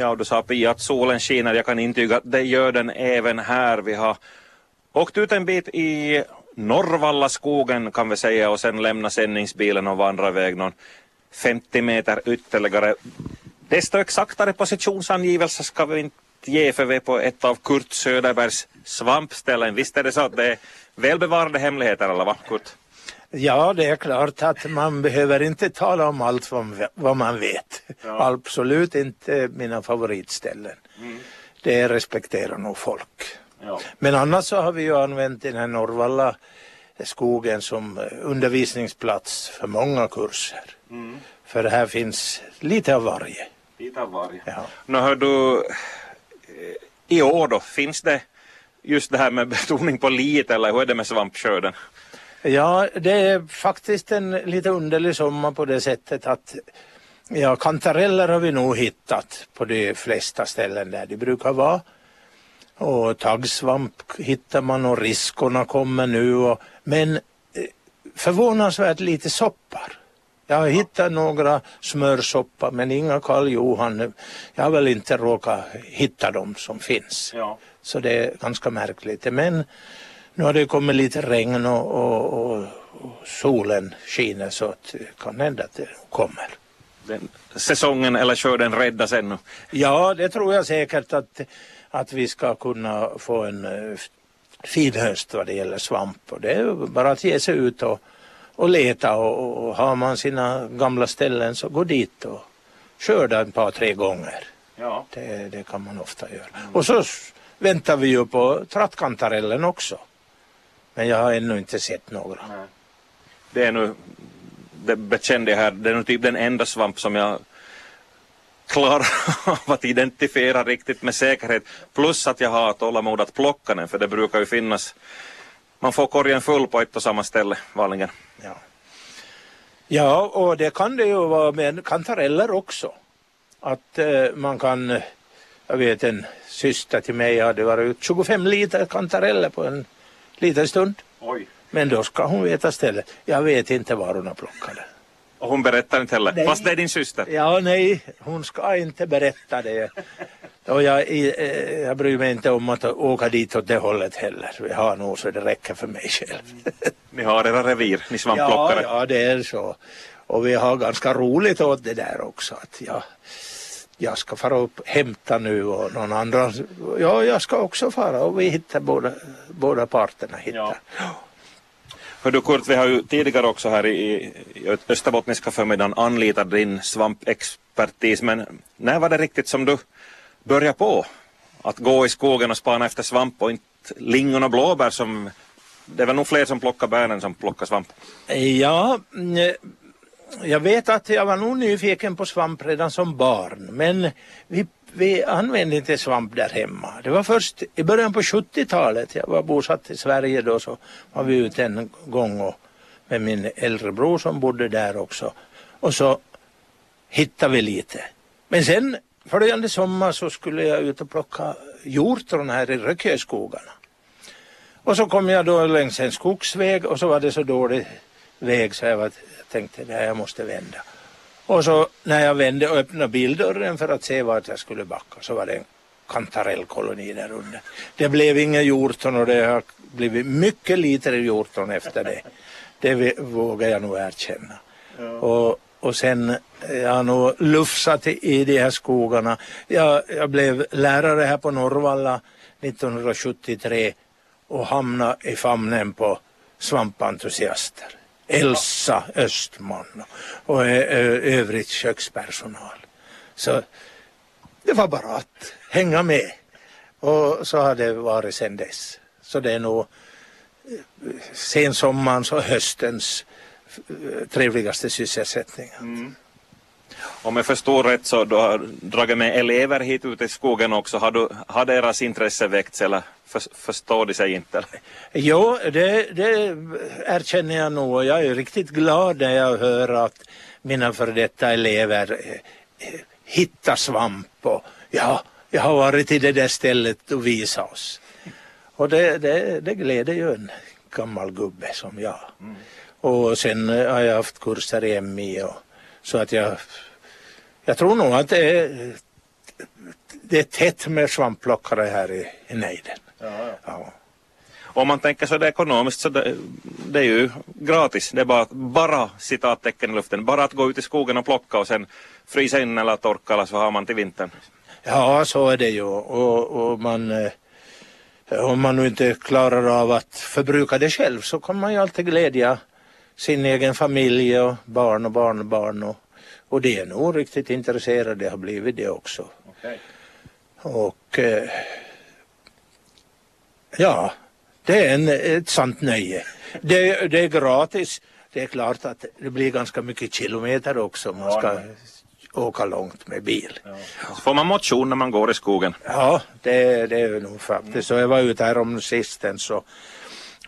Ja, du sa Pia att solen skiner. Jag kan intyga att det gör den även här. Vi har åkt ut en bit i Norrvalla skogen kan vi säga och sen lämna sändningsbilen och vandra iväg någon 50 meter ytterligare. Desto exaktare positionsangivelse ska vi inte ge för vi är på ett av Kurt Söderbergs svampställen. Visst är det så att det är välbevarade hemligheter eller vad Kurt? Ja, det är klart att man behöver inte tala om allt vad man vet. Ja. Absolut inte mina favoritställen. Mm. Det respekterar nog folk. Ja. Men annars så har vi ju använt den här Norrvalla skogen som undervisningsplats för många kurser. Mm. För här finns lite av varje. Lite av varje. Ja. Nu hör du, eh, i år då, finns det just det här med betoning på lite eller hur är det med svampskörden? Ja, det är faktiskt en lite underlig sommar på det sättet att ja, kantareller har vi nog hittat på de flesta ställen där de brukar vara. Och taggsvamp hittar man och riskorna kommer nu. Och, men eh, förvånansvärt lite soppar. Jag har hittat några smörsoppar men inga Karl Johan. Jag har väl inte råkat hitta dem som finns. Ja. Så det är ganska märkligt. Men nu har det kommit lite regn och, och, och, och solen skiner så att det kan hända att det kommer. Den, säsongen eller skörden räddas ännu? Ja, det tror jag säkert att, att vi ska kunna få en uh, fin höst vad det gäller svamp. Och det är bara att ge sig ut och, och leta och, och har man sina gamla ställen så gå dit och skörda ett par tre gånger. Ja. Det, det kan man ofta göra. Och så väntar vi ju på trattkantarellen också. Men jag har ännu inte sett några. Nej. Det är nu, det bekände jag här, det är nog typ den enda svamp som jag klarar av att identifiera riktigt med säkerhet. Plus att jag har tålamod att plocka den för det brukar ju finnas, man får korgen full på ett och samma ställe vanligen. Ja, ja och det kan det ju vara med kantareller också. Att eh, man kan, jag vet en syster till mig hade varit 25 liter kantareller på en liten stund. Oj. Men då ska hon veta stället. Jag vet inte var hon har plockat det. Och hon berättar inte heller, nej. fast det är din syster? Ja, nej, hon ska inte berätta det. Och jag, eh, jag bryr mig inte om att åka dit åt det hållet heller. Vi har nog så det räcker för mig själv. Ni har era revir, ni svampplockare? Ja, ja, det är så. Och vi har ganska roligt åt det där också. Att jag, jag ska fara upp och hämta nu och någon annan, ja jag ska också fara och vi hittar båda, båda parterna. Hittar. Ja. Hör du Kurt, vi har ju tidigare också här i, i Österbottniska förmiddagen anlitat din svampexpertis men när var det riktigt som du började på att gå i skogen och spana efter svamp och inte lingon och blåbär som det är väl nog fler som plockar bär än som plockar svamp? Ja, jag vet att jag var nog nyfiken på svamp redan som barn men vi, vi använde inte svamp där hemma. Det var först i början på 70-talet, jag var bosatt i Sverige då, så var vi ute en gång och, med min äldre bror som bodde där också. Och så hittade vi lite. Men sen följande sommar så skulle jag ut och plocka hjortron här i Röcköskogarna. Och så kom jag då längs en skogsväg och så var det så dåligt väg så jag var tänkte att jag måste vända. Och så när jag vände och öppnade bildörren för att se vart jag skulle backa så var det en kantarellkoloni där under. Det blev inga hjortron och det har blivit mycket lite hjortron efter det. Det vågar jag nog erkänna. Ja. Och, och sen jag har nog lufsat i de här skogarna. Jag, jag blev lärare här på Norrvalla 1973 och hamnade i famnen på svampentusiaster. Elsa Östman och eh, eh, övrig kökspersonal. Så det var bara att hänga med. Och så har det varit sedan dess. Så det är nog eh, sensommarens och höstens trevligaste sysselsättning. Mm. Om jag förstår rätt så du har dragit med elever hit ut i skogen också. Har, du, har deras intresse väckts eller för, förstår de sig inte? Jo, det, det erkänner jag nog. Jag är riktigt glad när jag hör att mina före detta elever eh, hittar svamp och ja, jag har varit i det där stället och visat oss. Och det, det, det gläder ju en gammal gubbe som jag. Mm. Och sen har jag haft kurser i MI och, så att jag jag tror nog att det är det är tätt med svampplockare här i, i nejden. Ja. Ja. Om man tänker så det ekonomiskt så det, det är ju gratis. Det är bara, bara citattecken i luften. Bara att gå ut i skogen och plocka och sen frysa in eller torka eller så har man till vintern. Ja, så är det ju. Och, och man, eh, om man nu inte klarar av att förbruka det själv så kan man ju alltid glädja sin egen familj och barn och barnbarn. Och, och det är nog riktigt intresserade har blivit det också. Okay. Och eh, ja, det är en, ett sant nöje. Det, det är gratis. Det är klart att det blir ganska mycket kilometer också. Man Ja, ska nej. åka långt med bil. Så får man motion när man går i skogen. Ja, det, det är nog faktiskt så. Jag var ute här om sisten så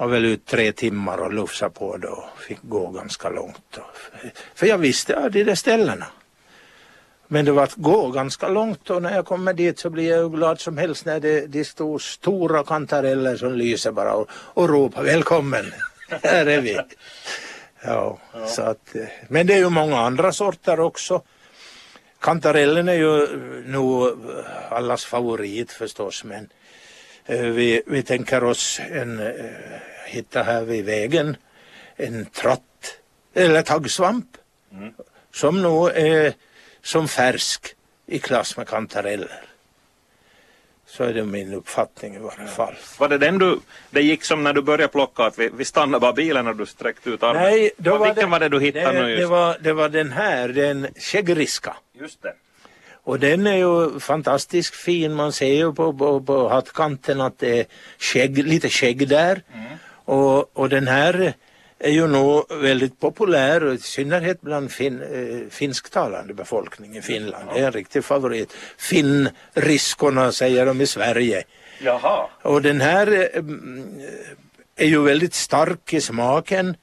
var väl ut tre timmar och lufsa på det och fick gå ganska långt. För jag visste ja, de där ställena. Men det var att gå ganska långt och när jag kommer dit så blir jag glad som helst när det, det står stora kantareller som lyser bara och, och ropar välkommen. Här är vi. Ja, Så att, men det är ju många andra sorter också. Kantarellen är ju nog allas favorit förstås men vi, vi tänker oss en, eh, hitta här vid vägen en tratt eller taggsvamp Mm. som nog är som färsk i klass med kantareller. Så är det min uppfattning i varje fall. Var det den du, det gick som när du började plocka att vi, vi stannade bara bilen och du sträckte ut armen? Nej, då var Vilken det, var det du hittade det, nu just? det, var, det var den här, den skäggriska. Just det. Och den är ju fantastiskt fin. Man ser ju på, på, på hattkanten att det är skägg, lite skägg där. Och, och den här är ju nog väldigt populär, och i synnerhet bland fin, eh, finsktalande befolkning i Finland. Det är en riktig favorit. Finnriskorna säger de i Sverige. Jaha. Och den här eh, mm, är ju väldigt stark i smaken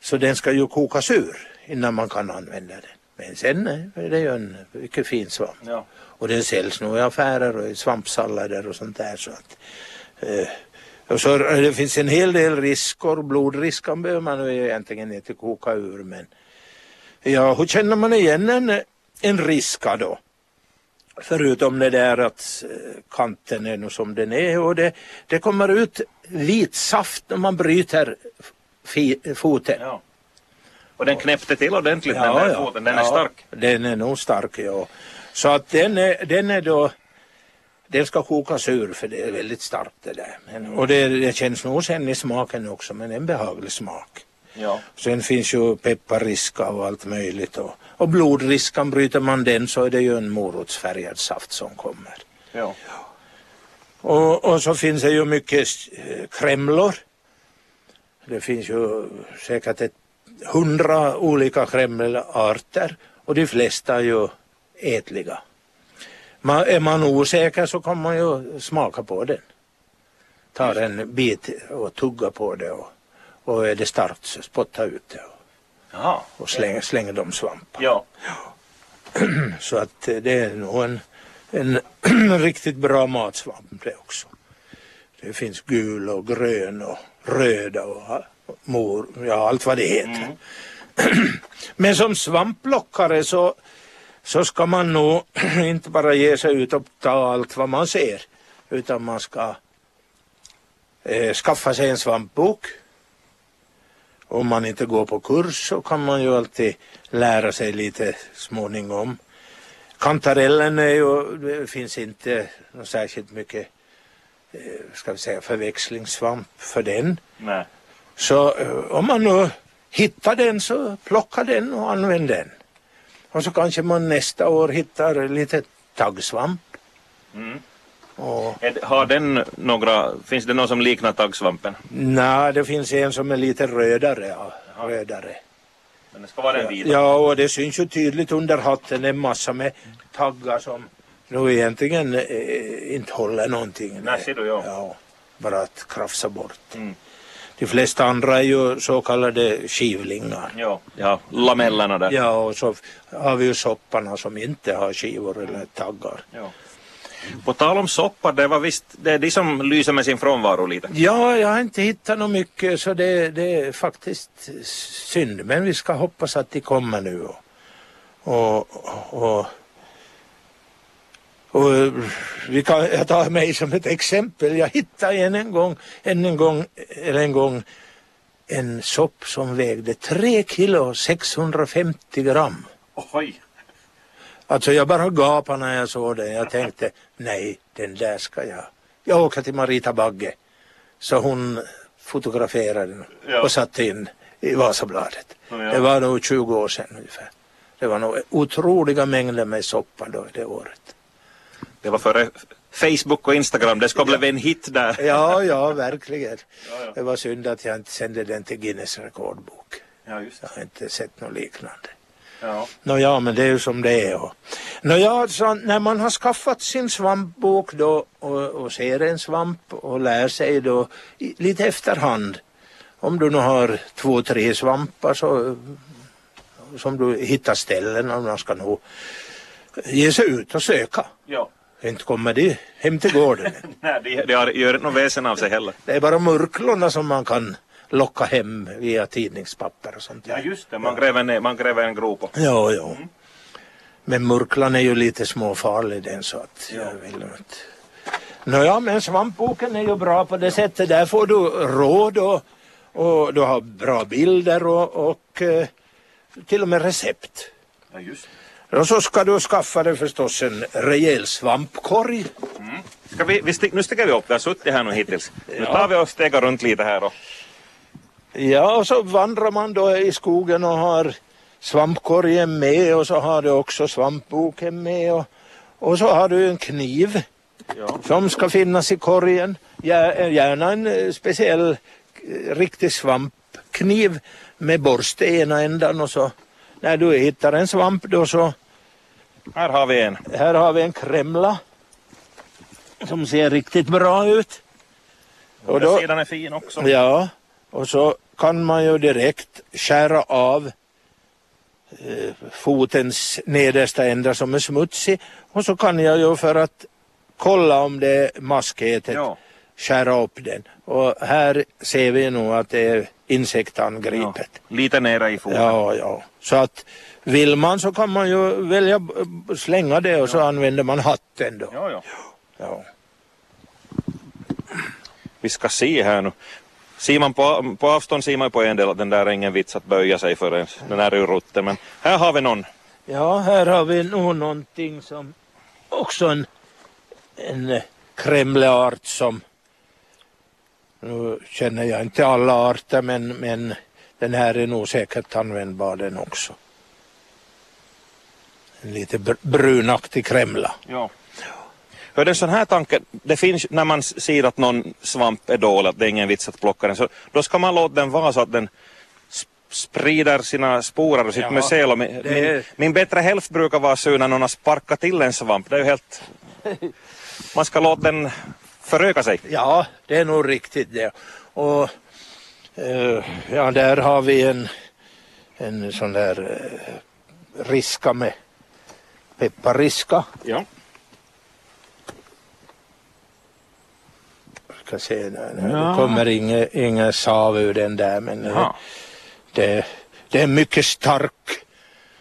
så den ska ju kokas ur innan man kan använda den. Men sen är det ju en mycket fin svamp. Ja. Och den säljs nog i affärer och i svampsallader och sånt där. Så att, eh, och så eh, det finns en hel del riskor. Blodriskan behöver man ju egentligen inte koka ur. Men ja, hur känner man igen en, en riska då? Förutom det där att eh, kanten är nog som den är och det, det kommer ut vit saft när man bryter foten. ja. Och den knäppte till ordentligt den där foten, den är ja, stark. Den är nog stark ja. Så att den är, den är då den ska kokas ur för det är väldigt starkt det där. Men, och det, det känns nog sen i smaken också men en behaglig smak. Ja. Sen finns ju pepparriska och allt möjligt och, och blodriskan bryter man den så är det ju en morotsfärgad saft som kommer. Ja. Och, och så finns det ju mycket eh, kremlor. Det finns ju säkert ett hundra olika kremlarter och de flesta är ju ätliga. Man, är man osäker så kan man ju smaka på den. Ta en bit och tugga på det och, och är det starkt så spotta ut det och, Jaha. och släng, släng de svampar. Ja. Så att eh, det är nog en, en riktigt bra matsvamp det också. Det finns gul och grön och röda och mor, ja allt vad det heter. Men som svampplockare så, så ska man nog inte bara ge sig ut och ta allt vad man ser utan man ska eh, skaffa sig en svampbok. Om man inte går på kurs så kan man ju alltid lära sig lite småningom. Kantarellen är ju, det finns inte särskilt mycket eh, ska vi säga, förväxlingssvamp för den. Nej. Så eh, om man nu hittar den så plocka den och använd den. Och så kanske man nästa år hittar lite taggsvamp. Mm. Och, Har den några, finns det någon som liknar taggsvampen? nej, det finns en som är lite rödare. Ja, rödare. Men det ska vara den vita? Ja, och det syns ju tydligt under hatten en massa med taggar som nu egentligen eh, inte håller någonting. Nej, ser du, ja. ja. Bara att krafsa bort. Mm. De flesta andra är ju så kallade skivlingar. Ja. Ja, lamellerna där. Ja, och så har vi ju sopparna som inte har skivor eller taggar. Ja. På tal om soppar, det var visst, det är de som lyser med sin frånvaro lite. Ja, jag har inte hittat något mycket så det, det är faktiskt synd. Men vi ska hoppas att de kommer nu. Och, och, och, Och eh, vi kan, jag tar mig som ett exempel. Jag hittade en, en gång, en, en gång, eller en gång en sopp som vägde 3 kilo 650 gram. Oj! Alltså jag bara gapade när jag såg den. Jag tänkte nej, den där ska jag. Jag åker till Marita Bagge. Så hon fotograferade den Ja. och satte in i Vasabladet. Ja. Det var nog 20 år sedan ungefär. Det var nog otroliga mängder med soppa då det året. Det var före Facebook och Instagram, det ska bli en hit där. Ja, ja, verkligen. Ja, ja. Det var synd att jag inte sände den till Guinness rekordbok. Ja, just Jag har inte sett något liknande. Ja. Nåja, men det är ju som det är. Nåja, så när man har skaffat sin svampbok då och, och ser en svamp och lär sig då i, lite efterhand. Om du nu har två, tre svampar så som du hittar ställen och man ska nog ge sig ut och söka. ja. Inte kommer de hem till gården. Nej, det, det har- gör inte något väsen av sig heller. Det är bara murklorna som man kan locka hem via tidningspapper och sånt. Ja, just det, man gräver, ner, man gräver en grop. och- Ja, ja. Men murklan är ju lite småfarlig den så att jag vill inte. Nåja, men svampboken är ju bra på det sättet. Där får du råd och, och du har bra bilder och, och eh, till och med recept. Ja, just Och så ska du skaffa dig förstås en rejäl svampkorg. Ska vi, vi stick, nu sticker vi upp, vi har suttit här nu hittills. Nu Ja. tar vi och stegar runt lite här. Och, Ja, och så vandrar man då i skogen och har svampkorgen med och så har du också svampboken med och, och så har du en kniv ja. som ska finnas i korgen. Gär- Gärna en eh, speciell eh, riktig svampkniv med borste i ena ändan och så när du hittar en svamp då så Här har vi en. här har vi en kremla som ser riktigt bra ut. Och då- sidan är fin också. Ja, och så kan man ju direkt skära av eh, fotens nedersta ända som är smutsig och så kan jag ju för att kolla om det är maskätet Ja. skära upp den. Och här ser vi nog att det är Ja. insektangripet. Lite nere i foten. Ja, ja. Så att vill man så kan man ju välja slänga det och så använder man hatten då. Ja, ja. Ja. Vi ska se här nu. Ser man på, på avstånd ser man på en del att den där är ingen vits att böja sig för ens. Den här är ju rutten. Men här har vi någon. Ja, här har vi nog någonting som också en, en eh, kremleart som nu känner jag inte alla arter men, men den här är nog säkert användbar den också. En lite br- brunaktig kremla. Ja. Hör en sån här tanke, det finns när man ser att någon svamp är dålig, att det är ingen vits att plocka den, så då ska man låta den vara så att den sp- sprider sina sporer och sitt Ja, det min, är- min bättre hälft brukar vara sur när någon har sparkat till en svamp. Det är ju helt... Man ska låta den föröka sig. Ja, det är nog riktigt det. Och eh, ja, där har vi en, en sån där eh, riska med pepparriska. Ja. ska se, nej, Ja. det kommer ingen, ingen sav ur den där men eh, Jaha. det, det är mycket stark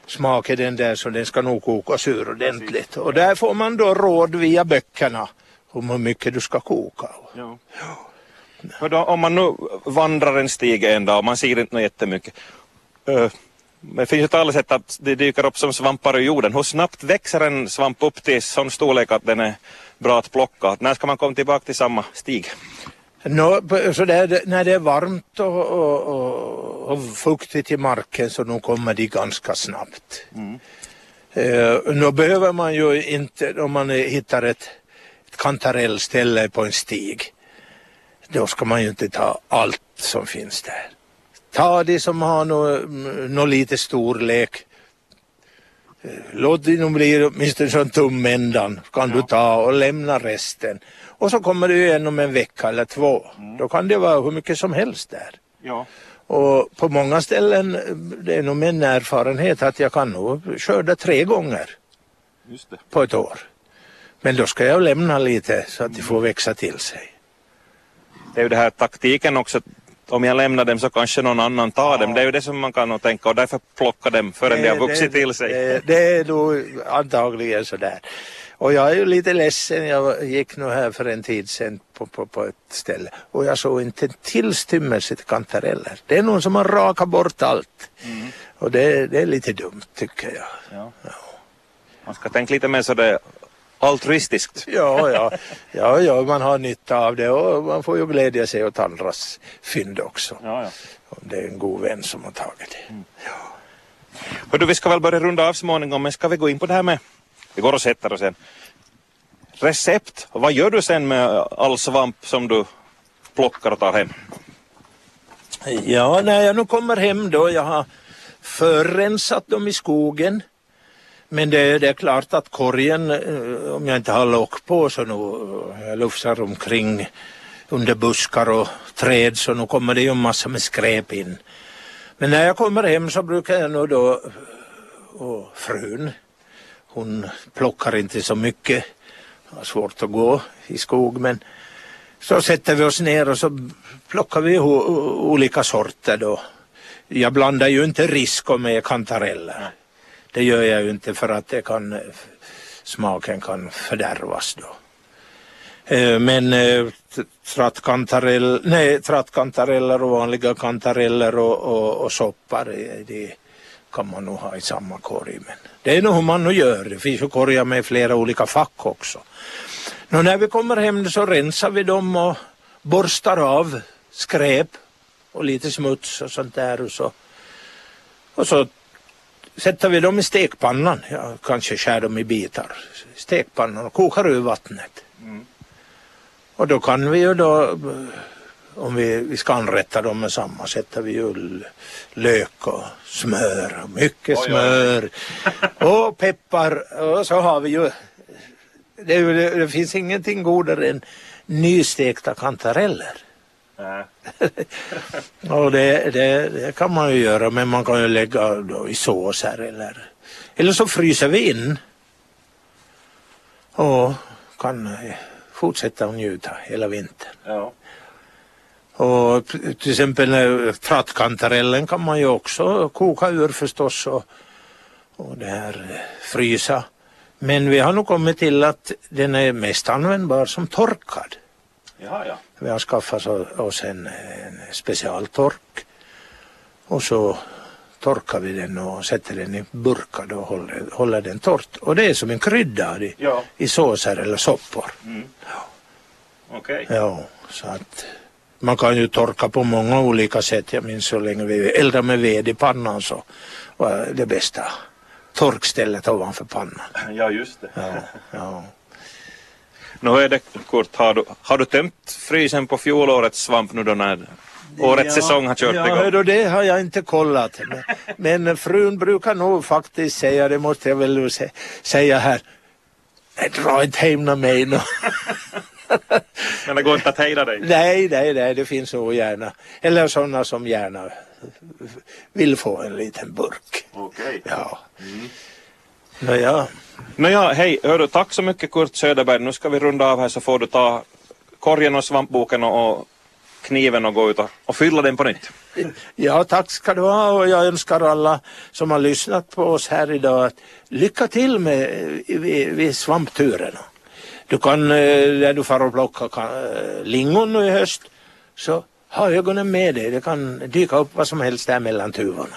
smak i den där så den ska nog kokas ur ordentligt. Och där får man då råd via böckerna om hur mycket du ska koka. Ja. För då, om man nu vandrar en stig en dag och man ser inte jättemycket. Uh, det finns ju talesätt att det dyker upp som svampar ur jorden. Hur snabbt växer en svamp upp till sån storlek att den är bra att plocka? När ska man komma tillbaka till samma stig? P- så där, när det är varmt och, och, och, fuktigt i marken så nu kommer de ganska snabbt. Mm. Eh, nu behöver man ju inte, om man hittar ett kantarellställe på en stig, då ska man ju inte ta allt som finns där. Ta det som har något nå lite storlek. Eh, Låt det nog bli åtminstone som tumändan, kan du ta och lämna resten. Och så kommer ju igen om en vecka eller två. Då kan det vara hur mycket som helst där. Ja. Och på många ställen, det är nog min erfarenhet att jag kan nog skörda tre gånger på ett år. Men då ska jag lämna lite så att de får växa till sig. Det är ju det här taktiken också. Om jag lämnar dem så kanske någon annan tar dem. Det är ju det som man kan tänka och därför plocka dem förrän de har vuxit till sig. Det, det är nog antagligen sådär. Och jag är ju lite ledsen, jag gick nu här för en tid sedan på, på, på ett ställe och jag såg inte en tillstymmelse till kantareller. Det är någon som har rakat bort allt. Mm. Och det, det, är lite dumt tycker jag. Ja. Ja. Man ska tänka lite mer så det altruistiskt. Ja, ja. ja, ja, man har nytta av det och man får ju glädja sig åt andras fynd också. Ja, ja. Om det är en god vän som har tagit det. Mm. Ja. Hördu, vi ska väl börja runda av småningom men ska vi gå in på det här med, vi går och sätter oss sen. Recept, vad gör du sen med all svamp som du plockar och tar hem? Ja, när jag nu kommer hem då, jag har förrensat dem i skogen men det, det, är klart att korgen, eh, om jag inte har lock på så nu eh, jag lufsar omkring under buskar och träd så nu kommer det ju en massa med skräp in. Men när jag kommer hem så brukar jag nog då, eh, och frun, hon plockar inte så mycket, har svårt att gå i skog men så sätter vi oss ner och så plockar vi olika sorter då. Jag blandar ju inte risk med kantareller. Det gör jag ju inte för att det kan, smaken kan fördärvas då. Eh, men eh, trattkantarell, nej, trattkantareller och vanliga kantareller och, och, och soppar, eh, det kan man nog ha i samma korg. Men det är nog hur man nu gör. Det finns ju korgar med flera olika fack också. Nå, när vi kommer hem så rensar vi dem och borstar av skräp och lite smuts och sånt där. Och så, och så sätter vi dem i stekpannan, ja, kanske skär dem i bitar, stekpannan och kokar ur vattnet. Mm. Och då kan vi ju då, om vi, vi ska anrätta dem med samma, sätter vi ju lök och smör, och mycket oj, smör oj. och peppar och så har vi ju, det, det, det finns ingenting godare än nystekta kantareller. Och det, det, det, kan man ju göra men man kan ju lägga då i såser eller, eller så fryser vi in och kan fortsätta att njuta hela vintern. Ja. Och till exempel trattkantarellen kan man ju också koka ur förstås och, och det här frysa. Men vi har nog kommit till att den är mest användbar som torkad. Ja, ja. Vi har skaffat oss en, en specialtork och så torkar vi den och sätter den i burkar och håller, håller den torrt. Och det är som en krydda i, ja. i såser eller soppor. Mm. Ja. Okay. Ja, så att man kan ju torka på många olika sätt. Jag minns så länge vi eldade med ved i pannan så var det bästa torkstället ovanför pannan. Ja, just det. Ja, ja. Nu är det Kurt, har du, har du tömt frysen på fjolårets svamp nu då när årets ja, säsong har kört ja, igång? Ja, det har jag inte kollat. Men, men frun brukar nog faktiskt säga, det måste jag väl säga här, dra inte hem mig nu. men det går inte att hejda dig? Nej, nej, nej, det finns nog gärna. Eller sådana som gärna vill få en liten burk. Okej. Okay. Ja. Mm. Nåja. Nåja, hej, hörru, tack så mycket Kurt Söderberg. Nu ska vi runda av här så får du ta korgen och svampboken och, kniven och gå ut och, och fylla den på nytt. Ja, tack ska du ha och jag önskar alla som har lyssnat på oss här idag att lycka till med vid, vid svampturerna. Du kan, eh, när du far och plockar eh, lingon nu i höst, så ha ögonen med dig. Det kan dyka upp vad som helst där mellan tuvorna.